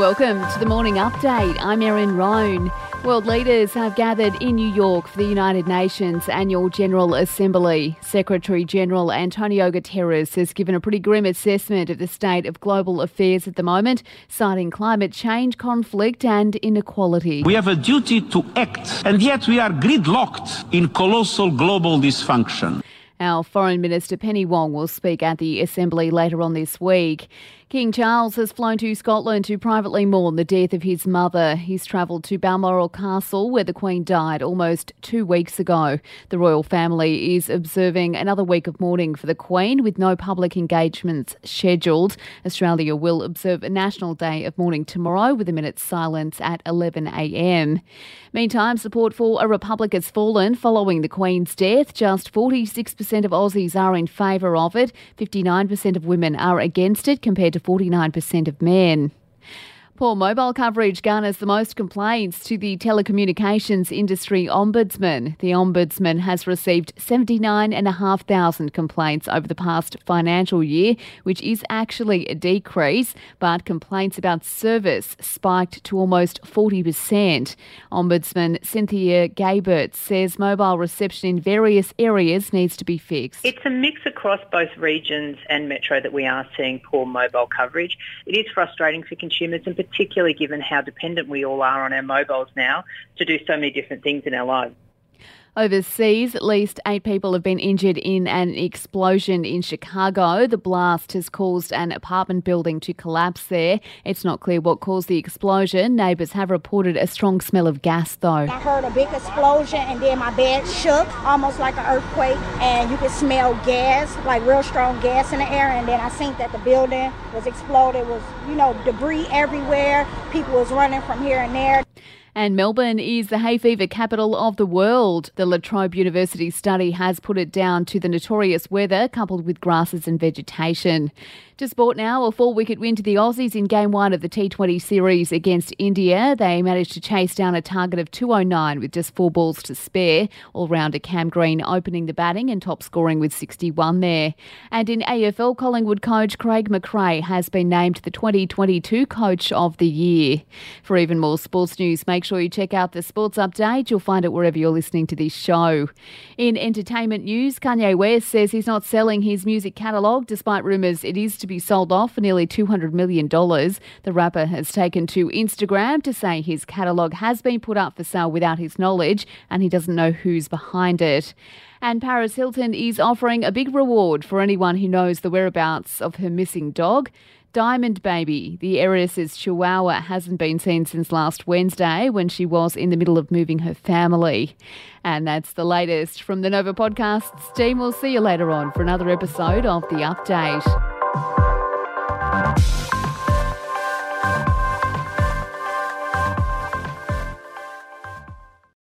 Welcome to the morning update. I'm Erin Roan. World leaders have gathered in New York for the United Nations Annual General Assembly. Secretary General Antonio Guterres has given a pretty grim assessment of the state of global affairs at the moment, citing climate change, conflict, and inequality. We have a duty to act, and yet we are gridlocked in colossal global dysfunction. Our Foreign Minister Penny Wong will speak at the Assembly later on this week. King Charles has flown to Scotland to privately mourn the death of his mother. He's travelled to Balmoral Castle, where the Queen died almost two weeks ago. The royal family is observing another week of mourning for the Queen with no public engagements scheduled. Australia will observe a National Day of Mourning tomorrow with a minute's silence at 11am. Meantime, support for a republic has fallen following the Queen's death. Just 46% of Aussies are in favour of it, 59% of women are against it, compared to 49% of men. Poor mobile coverage garners the most complaints to the telecommunications industry ombudsman. The ombudsman has received 79,500 complaints over the past financial year, which is actually a decrease, but complaints about service spiked to almost 40%. Ombudsman Cynthia Gebert says mobile reception in various areas needs to be fixed. It's a mix across both regions and metro that we are seeing poor mobile coverage. It is frustrating for consumers and particularly given how dependent we all are on our mobiles now to do so many different things in our lives. Overseas, at least eight people have been injured in an explosion in Chicago. The blast has caused an apartment building to collapse there. It's not clear what caused the explosion. Neighbours have reported a strong smell of gas, though. I heard a big explosion, and then my bed shook, almost like an earthquake, and you could smell gas, like real strong gas in the air. And then I seen that the building was exploded. It was, you know, debris everywhere. People was running from here and there. And Melbourne is the hay fever capital of the world. The La Trobe University study has put it down to the notorious weather coupled with grasses and vegetation. To sport now, a four wicket win to the Aussies in game one of the T20 series against India. They managed to chase down a target of 209 with just four balls to spare. All rounder Cam Green opening the batting and top scoring with 61 there. And in AFL, Collingwood coach Craig McRae has been named the 2022 Coach of the Year. For even more sports news, make sure you check out the Sports Update. You'll find it wherever you're listening to this show. In entertainment news, Kanye West says he's not selling his music catalogue despite rumours it is to be sold off for nearly $200 million. The rapper has taken to Instagram to say his catalogue has been put up for sale without his knowledge and he doesn't know who's behind it. And Paris Hilton is offering a big reward for anyone who knows the whereabouts of her missing dog. Diamond Baby. The heiress's chihuahua hasn't been seen since last Wednesday when she was in the middle of moving her family. And that's the latest from the Nova Podcasts team. We'll see you later on for another episode of The Update. Bye.